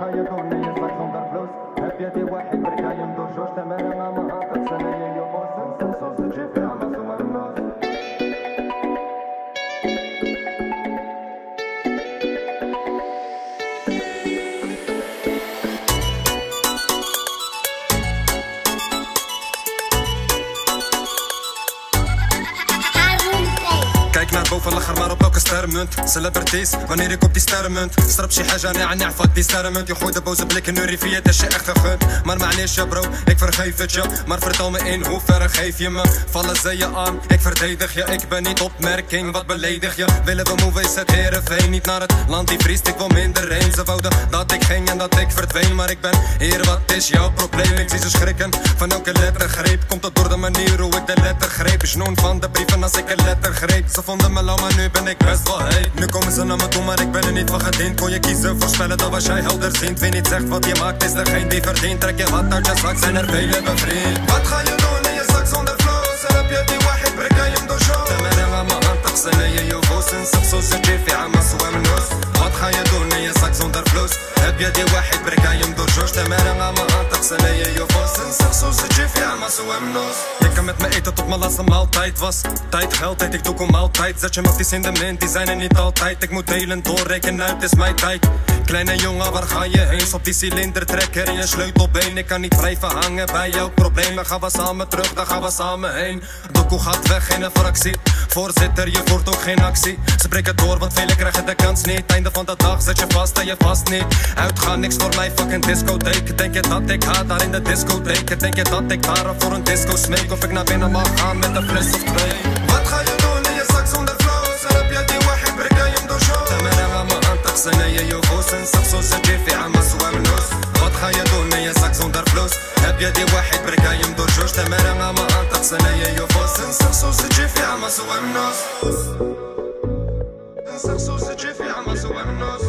حياة غنية ساكسون دار فلوس هابية واحد بركاية مدور جوج تمارا مع مهاتر سنايا يوم Ik op die sterren munt. Strap je haja, nee, nee, fuck die sterrenmunt Je gooit de boze blikken, nu rivier, het is je echt gegund. Maar manier je bro, ik vergeef het je. Maar vertel me in hoeverre geef je me? Vallen ze je aan, ik verdedig je Ik ben niet opmerking, wat beledig je? Willen we move, is het Heerenveen Niet naar het land die vriest, ik wil minder heen Ze wouden dat ik ging en dat ik verdween. Maar ik ben hier, wat is jouw probleem? Ik zie ze schrikken van elke lettergreep. Komt het door de manier hoe ik de letter greep? Is noon van de brieven als ik een letter greep. Ze vonden me maar nu ben ik best wel heet Nu komen ze naar me toe, maar ik ben er niet van gediend Kon je kiezen, voorspellen, dat was jij helder ziend Wie niet zegt wat je maakt, is er geen die verdient Trek je wat uit je zak, zijn er vele bevriend Wat ga je doen in je zak zonder flows? En heb je die واحد بركة يمدو جو تمام ما منطق سنة يوفوس نسقسو سجي في Wat ga je doen in je zak zonder vloes? Heb je die واحد بركة يمدو جوج تمام ما منطق سنة يوفوس نسقسو سجي في maar zo. Je kan met me eten tot mijn laatste maaltijd was. Tijd, geld, tijd, ik doe kom altijd. Zet je matties in de min, die zijn er niet altijd. Ik moet delen, doorrekenen uit, is mijn tijd. Kleine jongen, waar ga je heen? Op die cilinder, trekker in je sleutelbeen. Ik kan niet blijven hangen bij jouw problemen. Gaan we samen terug, dan gaan we samen heen. Doku gaat weg in een fractie. Voorzitter, je voert ook geen actie. Ze breken door, want velen krijgen de kans niet. Einde van de dag zet je vast en je vast niet. Uitgaan, niks voor mij, fucking discotheek. Denk je dat ik ga daar in de discotheek? Denk je dat ik daar Gitarre vor und Disco schnell Go fick بينا مع عام انت في السوفت بلاي ما تخيلوني يا ساكسون ذا فلوس أنا بيدي واحد بركا يمدو شوز تمانا ما ما انطق صينية يغوص نسقسو سجي في عام سوا من نص ما تخيلوني يا ساكسون ذا فلوس أنا بيدي واحد بركا يمدو شوز تمانا ما ما انطق صينية يغوص نسقسو سجي في عام سوا من نص نسقسو سجي في عام سوا من نص